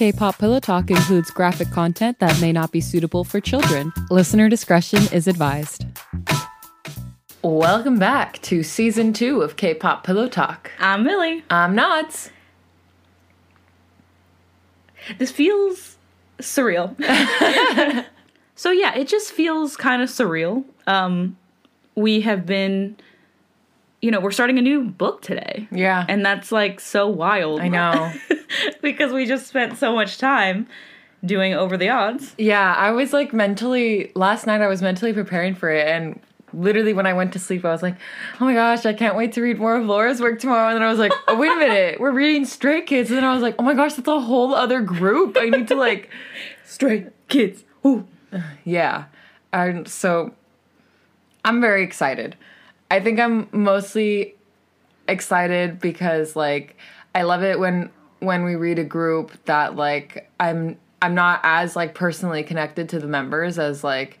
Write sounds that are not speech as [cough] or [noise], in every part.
K-pop Pillow Talk includes graphic content that may not be suitable for children. Listener discretion is advised. Welcome back to season two of K-pop Pillow Talk. I'm Milly. I'm Nads. This feels surreal. [laughs] so yeah, it just feels kind of surreal. Um, we have been, you know, we're starting a new book today. Yeah. And that's like so wild. I know. [laughs] because we just spent so much time doing over the odds. Yeah, I was like mentally last night I was mentally preparing for it and literally when I went to sleep I was like, "Oh my gosh, I can't wait to read more of Laura's work tomorrow." And then I was like, "Oh, wait a minute. We're reading Stray Kids." And then I was like, "Oh my gosh, that's a whole other group. I need to like [laughs] Stray Kids. Ooh. [sighs] yeah." And so I'm very excited. I think I'm mostly excited because like I love it when when we read a group that like I'm I'm not as like personally connected to the members as like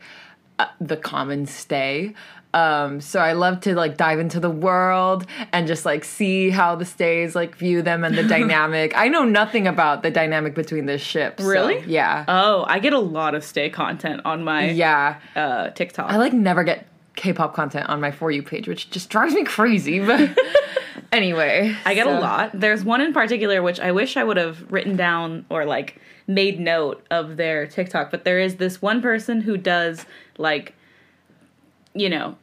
uh, the common stay. Um, so I love to like dive into the world and just like see how the stays like view them and the [laughs] dynamic. I know nothing about the dynamic between the ships. so, Really? yeah. Oh, I get a lot of stay content on my yeah. uh, TikTok. I like never get K-pop content on my for you page, which just drives me crazy. But [laughs] anyway, I get a lot. There's one in particular which I wish I would have written down or like made note of their TikTok, but there is this one person who does like you know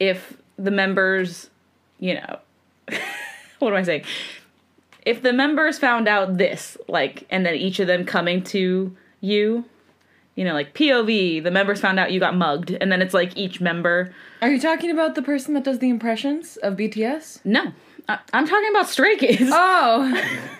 if the members, you know, [laughs] what am I saying? If the members found out this, like and then each of them coming to you, you know, like POV, the members found out you got mugged, and then it's like each member. Are you talking about the person that does the impressions of BTS? No, I- I'm talking about Stray Kids. [laughs] Oh. [laughs]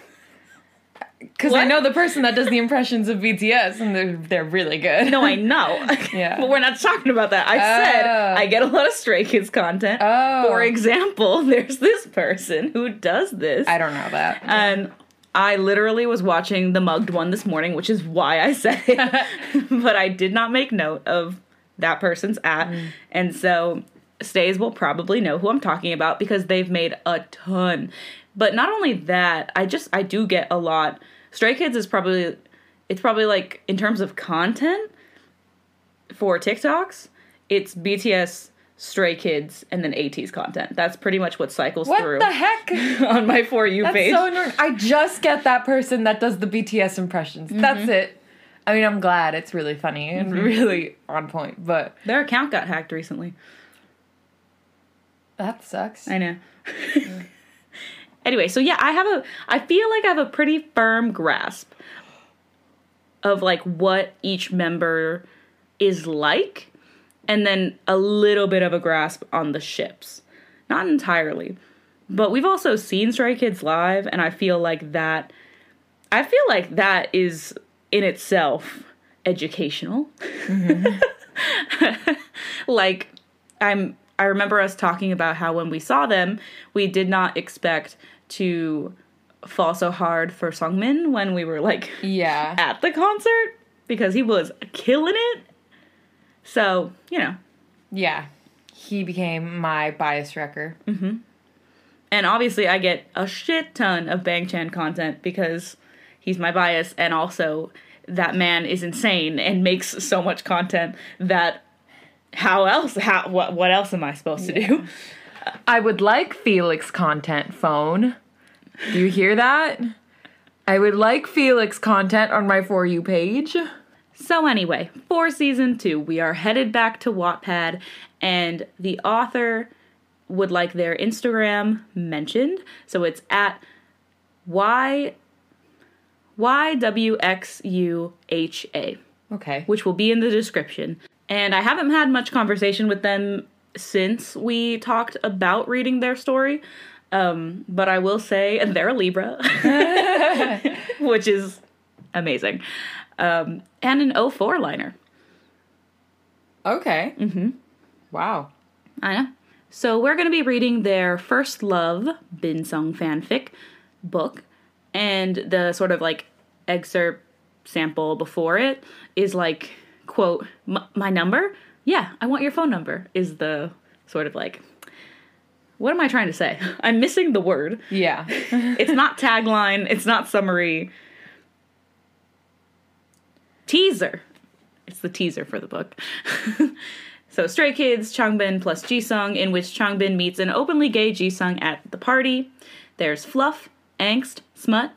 Because I know the person that does the impressions of BTS, and they're they're really good. No, I know. [laughs] Yeah. but we're not talking about that. I said Oh. I get a lot of Stray Kids content. Oh. For example, there's this person who does this. I don't know that. And I literally was watching the mugged one this morning, which is why I said it. [laughs] but I did not make note of that person's at. Mm. And so Stays will probably know who I'm talking about because they've made a ton. But not only that, I just I do get a lot. Stray Kids is probably it's probably like in terms of content for TikToks, it's BTS, Stray Kids, and then ATEEZ content. That's pretty much what cycles what through the heck? [laughs] on my for you That's page. so annoying. I just get that person that does the BTS impressions. Mm-hmm. That's it. I mean, I'm glad it's really funny and mm-hmm. really on point, but Their account got hacked recently. that sucks. I know. [laughs] anyway, so yeah, I have a I feel like I have a pretty firm grasp of like what each member is like and then a little bit of a grasp on the ships. Not entirely. But we've also seen Stray Kids live and I feel like that I feel like that is in itself educational. [laughs] like I'm I remember us talking about how when we saw them, we did not expect to fall so hard for Seungmin when we were like Yeah. at the concert because he was killing it. So, you know. Yeah. He became my bias wrecker. Mm-hmm. And obviously I get a shit ton of Bang Chan content because he's my bias and also that man is insane and makes so much content that how else how what what else am I supposed to do? I would like Felix content phone. Do you hear that? I would like Felix content on my For You page. So anyway, for season two, we are headed back to Wattpad, and the author would like their Instagram mentioned. So it's at y y w x u h a, Okay. which will be in the description. And I haven't had much conversation with them since we talked about reading their story. Um, but I will say [laughs] they're a Libra, [laughs] [laughs] which is amazing. Um, and an 04 liner. Okay. Mm-hmm. Wow. I know. So we're going to be reading their First Love Binsung fanfic book, and the sort of like excerpt sample before it is like, quote, my number? Yeah, I want your phone number, is the sort of like, what am I trying to say? [laughs] I'm missing the word. Yeah. [laughs] It's not tagline, it's not summary. Teaser. It's the teaser for the book. [laughs] so Stray Kids, Changbin plus Jisung, in which Changbin meets an openly gay Jisung at the party. There's fluff, angst, smut,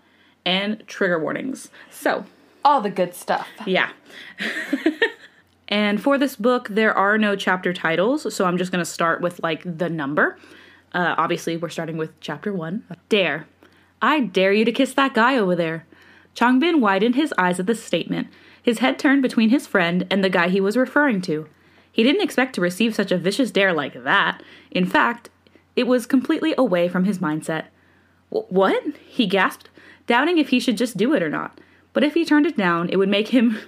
and trigger warnings. So, All the good stuff. yeah. [laughs] and for this book, there are no chapter titles, so I'm just going to start with like the number. Uh, obviously, we're starting with chapter one. Dare. I dare you to kiss that guy over there. Changbin widened his eyes at this statement, his head turned between his friend and the guy he was referring to. He didn't expect to receive such a vicious dare like that. In fact, it was completely away from his mindset. What? He gasped, doubting if he should just do it or not. But if he turned it down, it would make him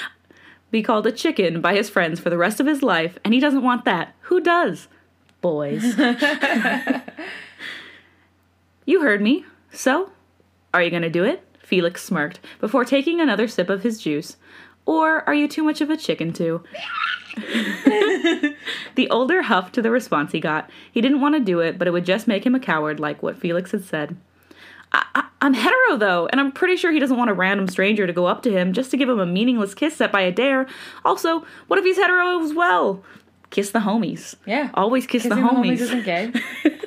[laughs] be called a chicken by his friends for the rest of his life, and he doesn't want that. Who does? Boys. [laughs] you heard me. So, are you going to do it? Felix smirked before taking another sip of his juice. Or are you too much of a chicken to? [laughs] the older huffed to the response he got. He didn't want to do it, but it would just make him a coward, like what Felix had said. I, I'm hetero though, and I'm pretty sure he doesn't want a random stranger to go up to him just to give him a meaningless kiss set by a dare. Also, what if he's hetero as well? Kiss the homies. Yeah. Always kiss the Kissing homies. isn't gay.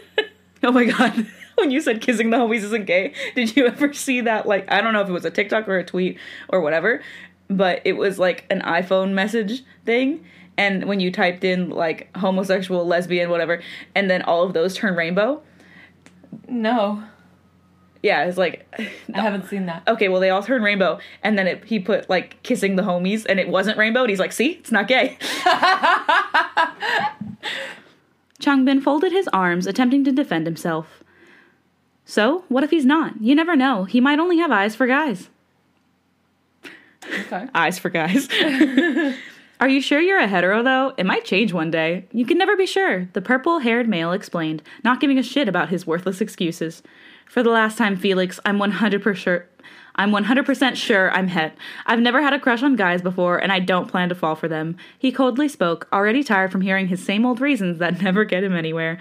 [laughs] oh my god. [laughs] When you said kissing the homies isn't gay, did you ever see that? Like, I don't know if it was a TikTok or a tweet or whatever, but it was like an iPhone message thing. And when you typed in like homosexual, lesbian, whatever, and then all of those turn rainbow. no, Yeah, it's like I haven't seen that. okay, well they all turn rainbow, and then it, he put like kissing the homies, and it wasn't rainbow, and he's like, see, it's not gay. [laughs] Changbin folded his arms, attempting to defend himself. So, what if he's not? You never know. He might only have eyes for guys. Okay. [laughs] Eyes for guys. [laughs] Are you sure you're a hetero, though? It might change one day. You can never be sure, the purple haired male explained, not giving a shit about his worthless excuses. For the last time, Felix, I'm 100% sure. I'm 100% sure I'm het. I've never had a crush on guys before, and I don't plan to fall for them. He coldly spoke, already tired from hearing his same old reasons that [laughs] never get him anywhere.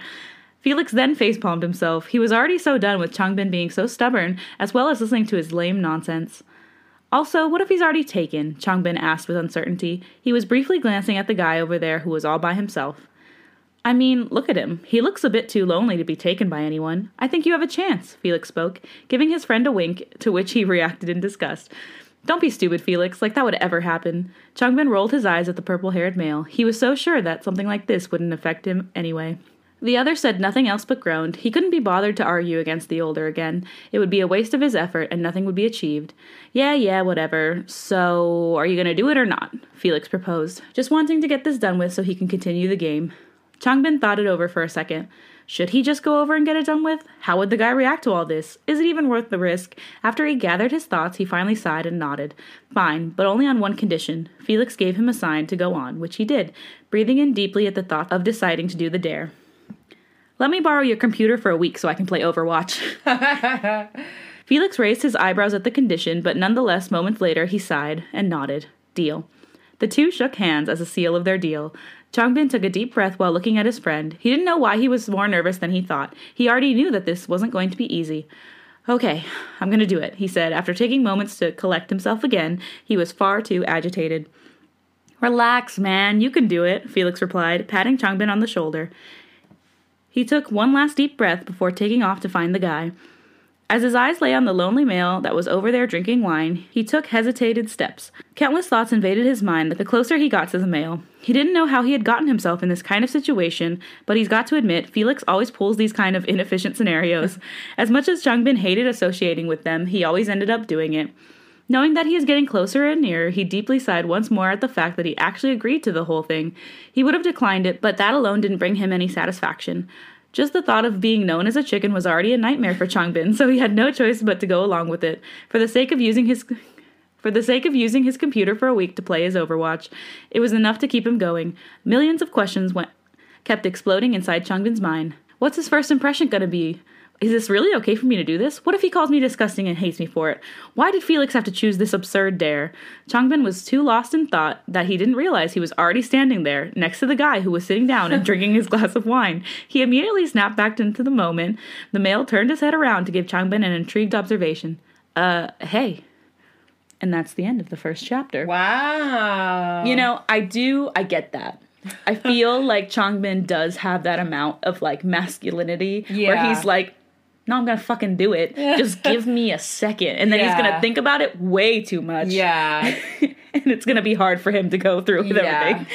Felix then facepalmed himself. He was already so done with Changbin being so stubborn, as well as listening to his lame nonsense. Also, what if he's already taken? Changbin asked with uncertainty. He was briefly glancing at the guy over there who was all by himself. I mean, look at him. He looks a bit too lonely to be taken by anyone. I think you have a chance, Felix spoke, giving his friend a wink, to which he [laughs] reacted in disgust. Don't be stupid, Felix, like that would ever happen. Changbin rolled his eyes at the purple haired male. He was so sure that something like this wouldn't affect him anyway. The other said nothing else but groaned. He couldn't be bothered to argue against the older again. It would be a waste of his effort and nothing would be achieved. Yeah, yeah, whatever. So, are you gonna do it or not? Felix proposed, just wanting to get this done with so he can continue the game. Changbin thought it over for a second. Should he just go over and get it done with? How would the guy react to all this? Is it even worth the risk? After he gathered his thoughts, he finally sighed and nodded. Fine, but only on one condition. Felix gave him a sign to go on, which he did, breathing in deeply at the thought of deciding to do the dare. Let me borrow your computer for a week so I can play Overwatch. [laughs] Felix raised his eyebrows at the condition, but nonetheless, moments later, he sighed and nodded. Deal. The two shook hands as a seal of their deal. Changbin took a deep breath while looking at his friend. He didn't know why he was more nervous than he thought. He already knew that this wasn't going to be easy. Okay, I'm gonna do it, he said. After taking moments to collect himself again, he was far too agitated. Relax, man, you can do it, Felix replied, patting Changbin on the shoulder. He took one last deep breath before taking off to find the guy. As his eyes lay on the lonely male that was over there drinking wine, he took hesitated steps. Countless thoughts invaded his mind the closer he got to the male. He didn't know how he had gotten himself in this kind of situation, but he's got to admit, Felix always pulls these kind of inefficient scenarios. as much as Changbin hated associating with them, he always ended up doing it. Knowing that he is getting closer and nearer, he deeply sighed once more at the fact that he actually agreed to the whole thing. He would have declined it, but that alone didn't bring him any satisfaction. Just the thought of being known as a chicken was already a nightmare for Changbin, so he had no choice but to go along with it. For the sake of using his for the sake of using his computer for a week to play his Overwatch, it was enough to keep him going. Millions of questions went kept exploding inside Changbin's mind. What's his first impression gonna be? Is this really okay for me to do this? What if he calls me disgusting and hates me for it? Why did Felix have to choose this absurd dare? Changbin was too lost in thought that he didn't realize he was already standing there next to the guy who was sitting down and [laughs] drinking his glass of wine. He immediately snapped back into the moment. The male turned his head around to give Changbin an intrigued observation. Uh, hey. And that's the end of the first chapter. Wow. You know, I do, I get that. I feel [laughs] like Changbin does have that amount of like masculinity where he's like, no, I'm gonna fucking do it. Just give me a second. And then he's gonna think about it way too much. Yeah. [laughs] and it's gonna be hard for him to go through with Yeah. everything.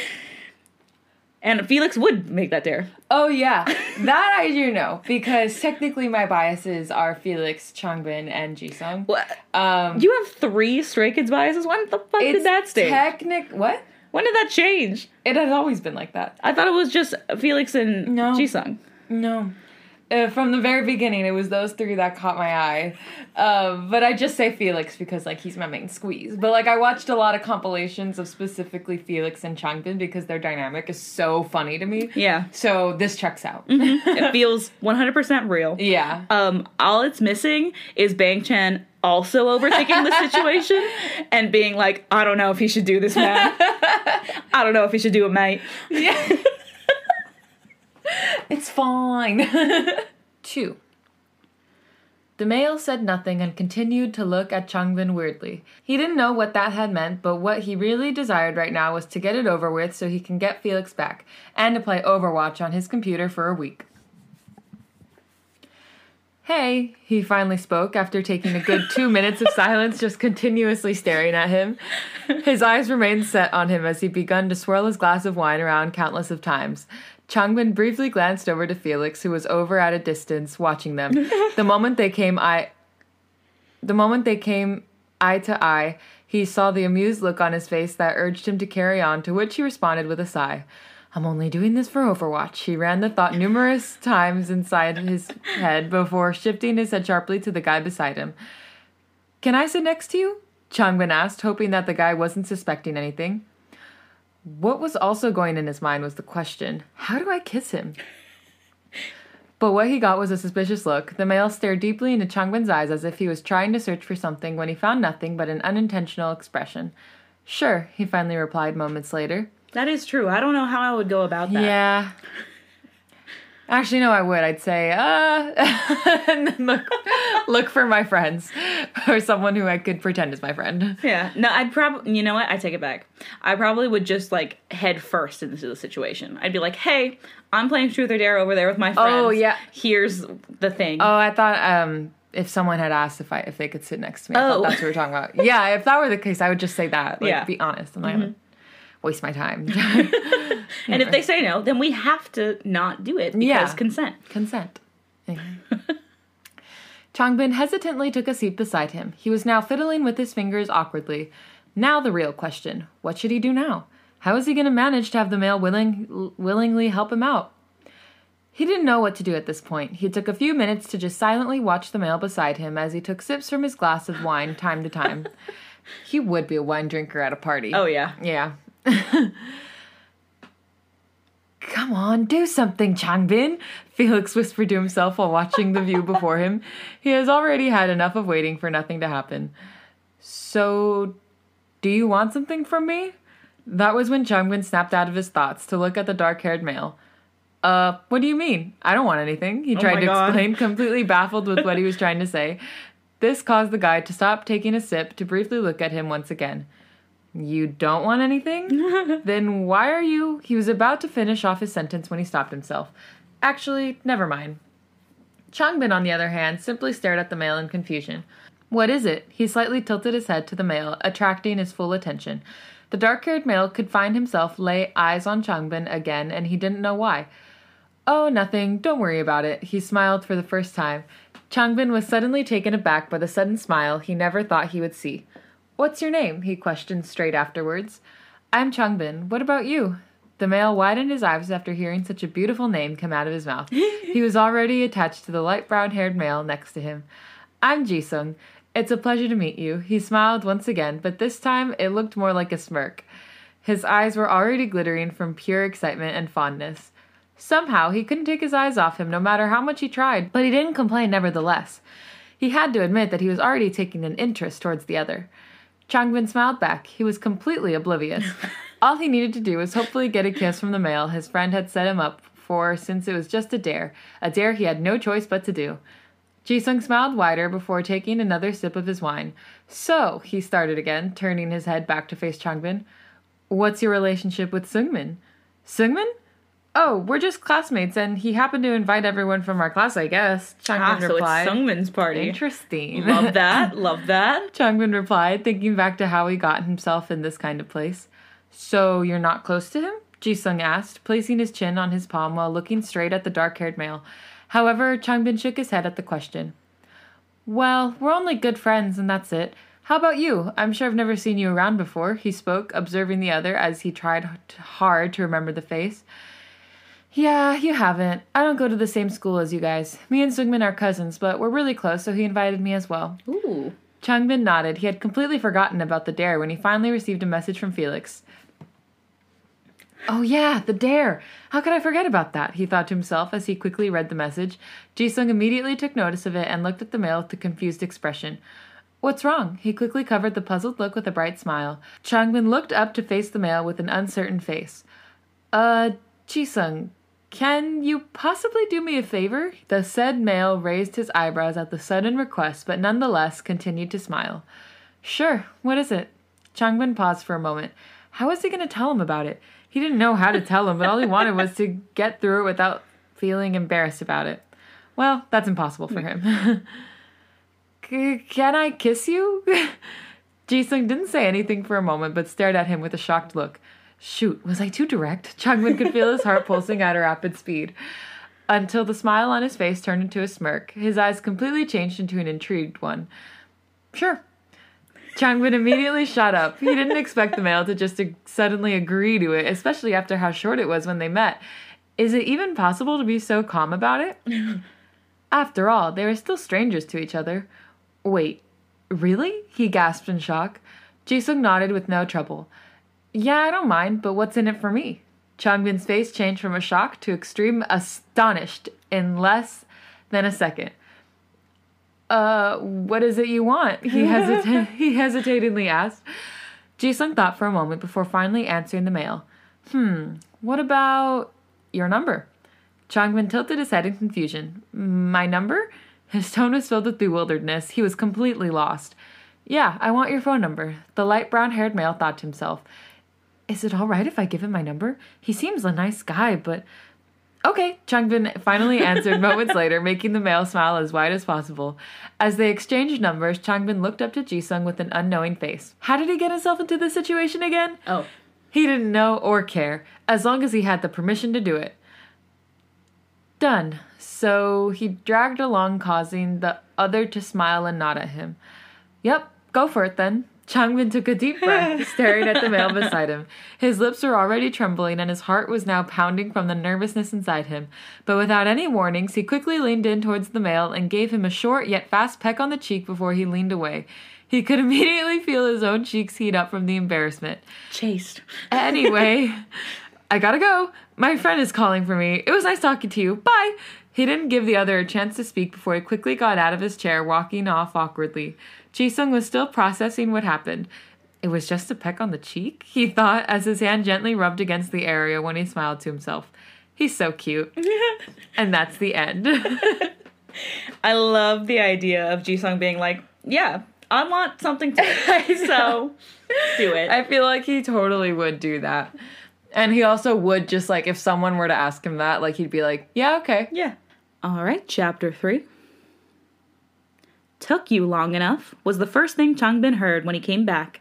And Felix would make that dare. Oh yeah, [laughs] that I do know because technically my biases are Felix, Changbin, and Jisung. What? Um, You have three Stray Kids biases? When the fuck did that stage? Technic what? when did that change? It has always been like that. I thought it was just Felix and No. Jisung. No. Uh, from the very beginning, it was those three that caught my eye. Um, but I just say Felix because like he's my main squeeze. But like I watched a lot of compilations of specifically Felix and Changbin because their dynamic is so funny to me. Yeah. So this checks out. it feels 100% real. Yeah. Um, all it's missing is Bang Chan also overthinking the situation [laughs] and being like, I don't know if he should do this, man. I don't know if he should do it, mate. Yeah. [laughs] it's fine. [laughs] Two. The male said nothing and continued to look at Changbin weirdly. He didn't know what that had meant, but what he really desired right now was to get it over with so he can get Felix back, and to play Overwatch on his computer for a week. Hey, he finally spoke after taking a good two minutes of [laughs] silence, just continuously staring at him. His eyes remained set on him as he begun to swirl his glass of wine around countless of times. Changbin briefly glanced over to Felix, who was over at a distance, watching them. [laughs] The moment they came eye the moment they came eye to eye, he saw the amused look on his face that urged him to carry on, to which he responded with a sigh. I'm only doing this for Overwatch. He ran the thought numerous [laughs] times inside his head before shifting his head sharply to the guy beside him. Can I sit next to you? Changbin asked, hoping that the guy wasn't suspecting anything. What was also going in his mind was the question how do I kiss him? But what he got was a suspicious look. The male stared deeply into Changbin's eyes as if he was trying to search for something when he found nothing but an unintentional expression. Sure, he finally replied moments later. That is true. I don't know how I would go about that. Yeah. Actually, no, I would. I'd say, uh, [laughs] and then look, look for my friends or someone who I could pretend is my friend. Yeah. No, I'd probably, you know what? I take it back. I probably would just like head first into the situation. I'd be like, hey, I'm playing Truth or Dare over there with my friends. Oh, yeah. Here's the thing. Oh, I thought um, if someone had asked if I if they could sit next to me, I Oh. thought that's what we were talking about. Yeah, if that were the case, I would just say that. Like, Yeah. be honest. I'm not gonna waste my time. [laughs] [laughs] and if they say no, then we have to not do it because Yeah. consent. Consent. [laughs] Changbin hesitantly took a seat beside him. He was now fiddling with his fingers awkwardly. Now the real question: What should he do now? How is he going to manage to have the male willing, willingly help him out? He didn't know what to do at this point. He took a few minutes to just silently watch the male beside him as he took sips from his glass of wine time to time. he would be a wine drinker at a party. Oh, yeah. Yeah. Come on, do something, Changbin, Felix whispered to himself while watching the view before him. He has already had enough of waiting for nothing to happen. So, do you want something from me? That was when Changbin snapped out of his thoughts to look at the dark haired male. Uh, what do you mean? I don't want anything. He tried my to God. explain, completely baffled with what he was trying to say. This caused the guy to stop taking a sip to briefly look at him once again. You don't want anything? [laughs] then why are you? He was about to finish off his sentence when he stopped himself. Actually, never mind. Changbin, on the other hand, simply stared at the male in confusion. What is it? He slightly tilted his head to the male, attracting his full attention. The dark haired male could find himself lay eyes on Changbin again, and he didn't know why. Oh, nothing. Don't worry about it. He smiled for the first time. Changbin was suddenly taken aback by the sudden smile he never thought he would see. What's your name? he questioned straight afterwards. I'm Changbin. What about you? The male widened his eyes after hearing such a beautiful name come out of his mouth. [laughs] he was already attached to the light brown haired male next to him. I'm Jisung. It's a pleasure to meet you. He smiled once again, but this time it looked more like a smirk. His eyes were already glittering from pure excitement and fondness. Somehow he couldn't take his eyes off him no matter how much he tried, but he didn't complain nevertheless. He had to admit that he was already taking an interest towards the other. Changbin smiled back. He was completely oblivious. [laughs] All he needed to do was hopefully get a kiss from the male his friend had set him up for since it was just a dare, a dare he had no choice but to do. Jisung smiled wider before taking another sip of his wine. So, he started again, turning his head back to face Changbin. What's your relationship with Seungmin? Seungmin? Oh, we're just classmates, and he happened to invite everyone from our class, I guess. Changbin Ah, so it's. Seungmin's party. Interesting. Love that. [laughs] Love that. Changbin replied, thinking back to how he got himself in this kind of place. So you're not close to him? Jisung asked, placing his chin on his palm while looking straight at the dark-haired male. However, Changbin shook his head at the question. Well, we're only good friends, and that's it. How about you? I'm sure I've never seen you around before, he spoke, observing the other as he tried hard to remember the face. Yeah, you haven't. I don't go to the same school as you guys. Me and Seungmin are cousins, but we're really close, so he invited me as well. Ooh. Changbin nodded. He had completely forgotten about the dare when he finally received a message from Felix. Oh yeah, the dare. How could I forget about that? He thought to himself as he quickly read the message. Jisung immediately took notice of it and looked at the male with a confused expression. What's wrong? He quickly covered the puzzled look with a bright smile. Changbin looked up to face the male with an uncertain face. Uh, Jisung, can you possibly do me a favor? The said male raised his eyebrows at the sudden request, but nonetheless continued to smile. Sure, what is it? Changbin paused for a moment. How was he going to tell him about it? He didn't know how to tell him, but all he wanted was to get through it without feeling embarrassed about it. Well, that's impossible for him. [laughs] Can I kiss you? [laughs] Jisung didn't say anything for a moment, but stared at him with a shocked look. Shoot, was I too direct? Changbin could feel his heart pulsing at a rapid speed. Until the smile on his face turned into a smirk. His eyes completely changed into an intrigued one. Sure. Changbin immediately shut up. He didn't expect the male to just suddenly agree to it, especially after how short it was when they met. Is it even possible to be so calm about it? [laughs] After all, they were still strangers to each other. Wait, really? He gasped in shock. Jisung nodded with no trouble. Yeah, I don't mind, but what's in it for me? Changbin's face changed from a shock to extreme astonished in less than a second. Uh, what is it you want? He hesita- [laughs] he hesitatingly asked. Jisung thought for a moment before finally answering the male. Hmm, what about your number? Changbin tilted his head in confusion. My number? His tone was filled with bewilderedness. He was completely lost. Yeah, I want your phone number. The light brown haired male thought to himself. Is it all right if I give him my number? He seems a nice guy, but. Okay, Changbin finally answered [laughs] moments later, making the male smile as wide as possible. As they exchanged numbers, Changbin looked up to Jisung with an unknowing face. How did he get himself into this situation again? Oh. He didn't know or care, as long as he had the permission to do it. Done. So he dragged along, causing the other to smile and nod at him. Yep, go for it then. Changbin took a deep breath, staring at the male beside him. His lips were already trembling, and his heart was now pounding from the nervousness inside him. But without any warnings, he quickly leaned in towards the male and gave him a short yet fast peck on the cheek before he leaned away. He could immediately feel his own cheeks heat up from the embarrassment. Chased. Anyway, [laughs] I gotta go. My friend is calling for me. It was nice talking to you. Bye. He didn't give the other a chance to speak before he quickly got out of his chair, walking off awkwardly. Jisung was still processing what happened. It was just a peck on the cheek, he thought, as his hand gently rubbed against the area when he smiled to himself. He's so cute. [laughs] and that's the end. [laughs] I love the idea of Jisung being like, yeah, I want something too. [laughs] so do it. I feel like he totally would do that. And he also would just like if someone were to ask him that, like he'd be like, "Yeah, okay." yeah. All right, chapter three. Took you long enough was the first thing Changbin heard when he came back.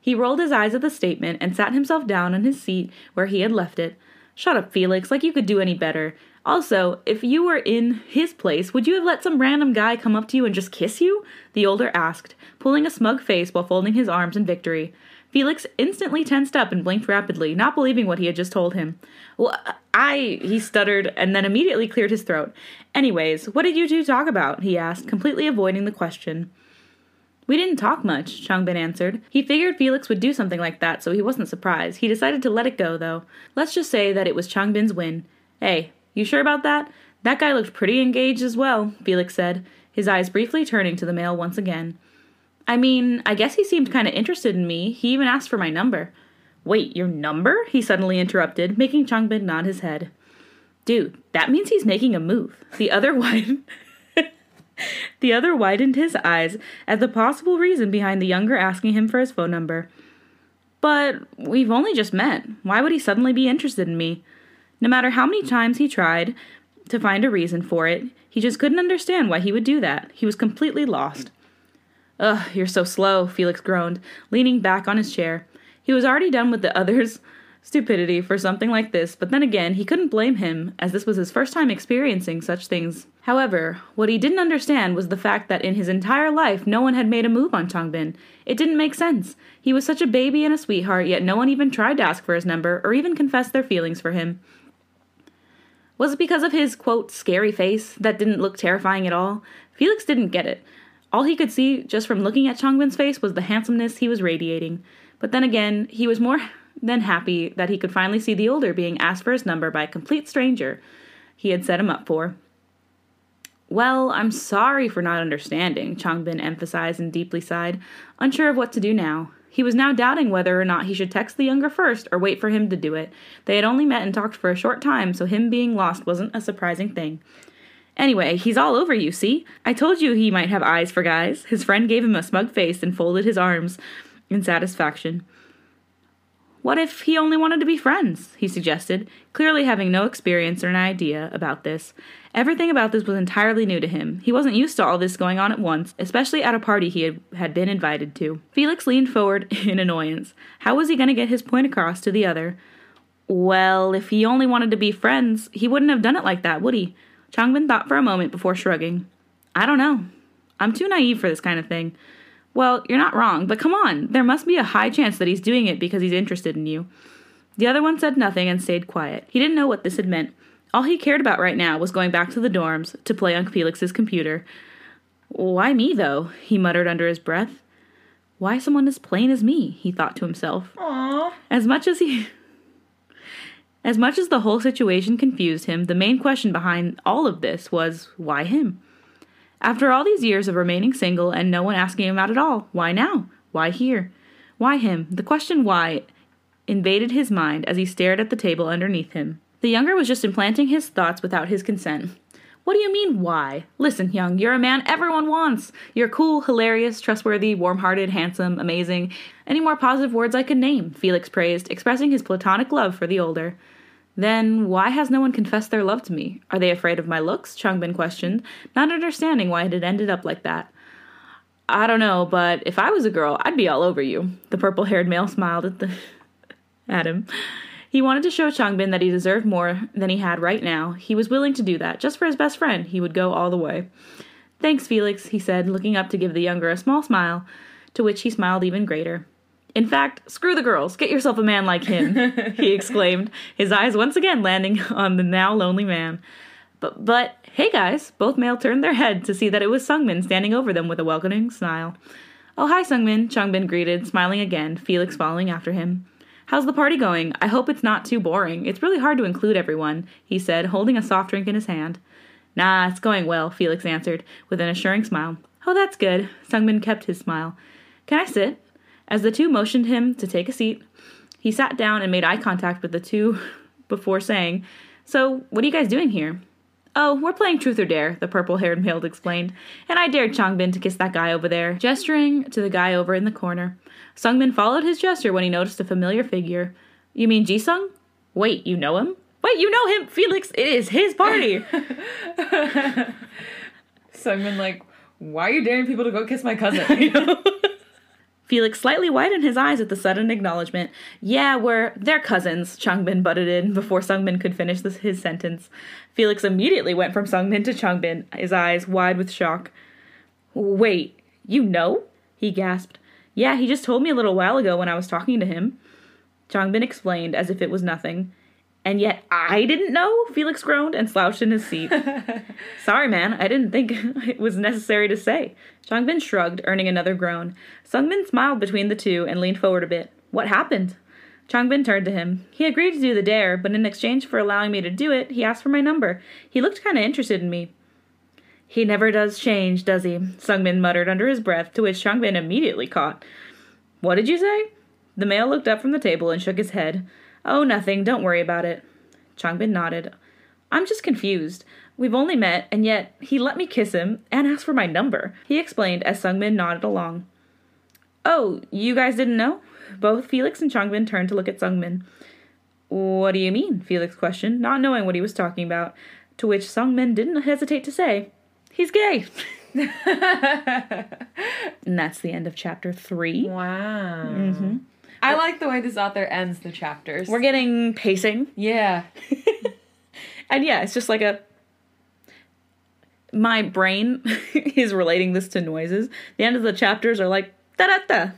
He rolled his eyes at the statement and sat himself down in his seat where he had left it. Shut up, Felix, like you could do any better. Also, if you were in his place, would you have let some random guy come up to you and just kiss you? The older asked, pulling a smug face while folding his arms in victory. Felix instantly tensed up and blinked rapidly, not believing what he had just told him. Well, I, he stuttered and then immediately cleared his throat. Anyways, what did you two talk about? he asked, completely avoiding the question. We didn't talk much, Changbin answered. He figured Felix would do something like that, so he wasn't surprised. He decided to let it go, though. Let's just say that it was Changbin's win. Hey, you sure about that? That guy looked pretty engaged as well, Felix said, his eyes briefly turning to the male once again. I mean, I guess he seemed kind of interested in me. He even asked for my number. Wait, your number? He suddenly interrupted, making Changbin nod his head. Dude, that means he's making a move. The other [laughs] one. The other widened his eyes at the possible reason behind the younger asking him for his phone number. But we've only just met. Why would he suddenly be interested in me? No matter how many times he tried to find a reason for it, he just couldn't understand why he would do that. He was completely lost. Ugh, you're so slow, Felix groaned, leaning back on his chair. He was already done with the others' stupidity for something like this, but then again, he couldn't blame him, as this was his first time experiencing such things. However, what he didn't understand was the fact that in his entire life no one had made a move on Changbin. It didn't make sense. He was such a baby and a sweetheart, yet no one even tried to ask for his number or even confess their feelings for him. Was it because of his, quote, scary face that didn't look terrifying at all? Felix didn't get it. All he could see just from looking at Changbin's face was the handsomeness he was radiating. But then again, he was more than happy that he could finally see the older being asked for his number by a complete stranger he had set him up for. Well, I'm sorry for not understanding, Changbin emphasized and deeply sighed, unsure of what to do now. He was now doubting whether or not he should text the younger first or wait for him to do it. They had only met and talked for a short time, so him being lost wasn't a surprising thing. Anyway, he's all over you, see? I told you he might have eyes for guys. His friend gave him a smug face and folded his arms in satisfaction. What if he only wanted to be friends? he suggested, clearly having no experience or an idea about this. Everything about this was entirely new to him. He wasn't used to all this going on at once, especially at a party he had, had been invited to. Felix leaned forward [laughs] in annoyance. How was he going to get his point across to the other? Well, if he only wanted to be friends, he wouldn't have done it like that, would he? Changbin thought for a moment before shrugging. I don't know. I'm too naive for this kind of thing. Well, you're not wrong, but come on, there must be a high chance that he's doing it because he's interested in you. The other one said nothing and stayed quiet. He didn't know what this had meant. All he cared about right now was going back to the dorms to play on Felix's computer. Why me, though? he muttered under his breath. Why someone as plain as me? he thought to himself. Aww. As much as he. As much as the whole situation confused him, the main question behind all of this was why him? After all these years of remaining single and no one asking him out at all, why now? Why here? Why him? The question why invaded his mind as he stared at the table underneath him. The younger was just implanting his thoughts without his consent. What do you mean, why? Listen, hyung, you're a man everyone wants. You're cool, hilarious, trustworthy, warm hearted, handsome, amazing. Any more positive words I could name, Felix praised, expressing his platonic love for the older. Then why has no one confessed their love to me? Are they afraid of my looks? Changbin questioned, not understanding why it had ended up like that. I don't know, but if I was a girl, I'd be all over you. The purple haired male smiled at the [laughs] at him. He wanted to show Changbin that he deserved more than he had right now. He was willing to do that. Just for his best friend, he would go all the way. Thanks, Felix, he said, looking up to give the younger a small smile, to which he smiled even greater. In fact, screw the girls. Get yourself a man like him, [laughs] he exclaimed, his eyes once again landing [laughs] on the now lonely man. But, but, hey guys, both male turned their head to see that it was Seungmin standing over them with a welcoming smile. Oh, hi, Seungmin, Changbin greeted, smiling again, Felix following after him. How's the party going? I hope it's not too boring. It's really hard to include everyone, he said, holding a soft drink in his hand. Nah, it's going well, Felix answered, with an assuring smile. Oh, that's good. Seungmin kept his smile. Can I sit? As the two motioned him to take a seat, he sat down and made eye contact with the two [laughs] before saying, So, what are you guys doing here? Oh, we're playing Truth or Dare, the purple haired male explained, and I dared Changbin to kiss that guy over there, gesturing to the guy over in the corner. Seungmin followed his gesture when he noticed a familiar figure. You mean Jisung? Wait, you know him? Wait, you know him, Felix! It is his party! [laughs] [laughs] Seungmin, like, why are you daring people to go kiss my cousin? Felix slightly widened his eyes at the sudden acknowledgement. Yeah, we're they're cousins, Changbin butted in before Seungmin could finish this, his sentence. Felix immediately went from Seungmin to Changbin, his eyes wide with shock. Wait, you know? he gasped. Yeah, he just told me a little while ago when I was talking to him. Changbin explained as if it was nothing. And yet I didn't know? Felix groaned and slouched in his seat. [laughs] Sorry, man, I didn't think [laughs] it was necessary to say. Changbin shrugged, earning another groan. Seungmin smiled between the two and leaned forward a bit. What happened? Changbin turned to him. He agreed to do the dare, but in exchange for allowing me to do it, he asked for my number. He looked kind of interested in me. He never does change, does he? Seungmin muttered under his breath, to which Changbin immediately caught. What did you say? The male looked up from the table and shook his head. Oh, nothing. Don't worry about it. Changbin nodded. I'm just confused. We've only met, and yet he let me kiss him and ask for my number. He explained as Seungmin nodded along. Oh, you guys didn't know? Both Felix and Changbin turned to look at Seungmin. What do you mean? Felix questioned, not knowing what he was talking about, to which Seungmin didn't hesitate to say, He's gay. [laughs] and that's the end of chapter three. Wow. Mm-hmm. I like the way this author ends the chapters. We're getting pacing. yeah. [laughs] And yeah, it's just like a. My brain [laughs] is relating this to noises. The end of the chapters are like da da da.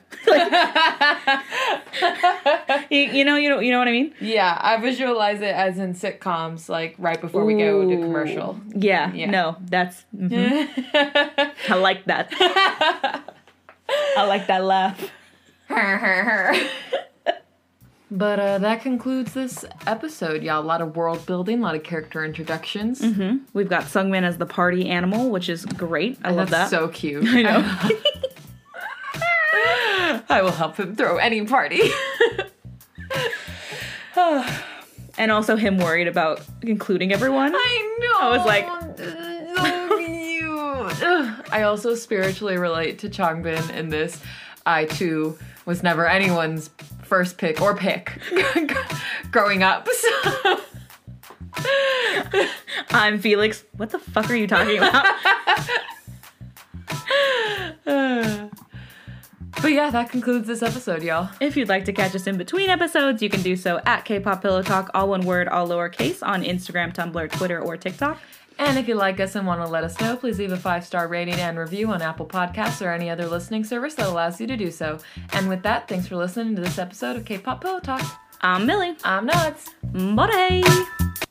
You, you know, you know, you know what I mean? Yeah, I visualize it as in sitcoms, like right before we go to commercial. Yeah, Yeah. no, that's. mhm. [laughs] I like that. I like that laugh. But uh, that concludes this episode, y'all. A lot of world building, a lot of character introductions. hmm We've got Seungmin as the party animal, which is great. I love That's that. so cute. [laughs] I know. [laughs] I will help him throw any party. [laughs] [sighs] and also him worried about including everyone. I know. I was like- so cute. Ugh. I also spiritually relate to Changbin in this. I too was never anyone's first pick or pick [laughs] growing up. [laughs] So. I'm Felix. What the fuck are you talking about? [laughs] But yeah, that concludes this episode, y'all. If you'd like to catch us in between episodes, you can do so at K-pop Pillow Talk, all one word, all lowercase, on Instagram, Tumblr, Twitter, or TikTok. And if you like us and want to let us know, please leave a five star rating and review on Apple Podcasts or any other listening service that allows you to do so. And with that, thanks for listening to this episode of K pop Pillow Talk. I'm Milly. I'm Nads. Bye.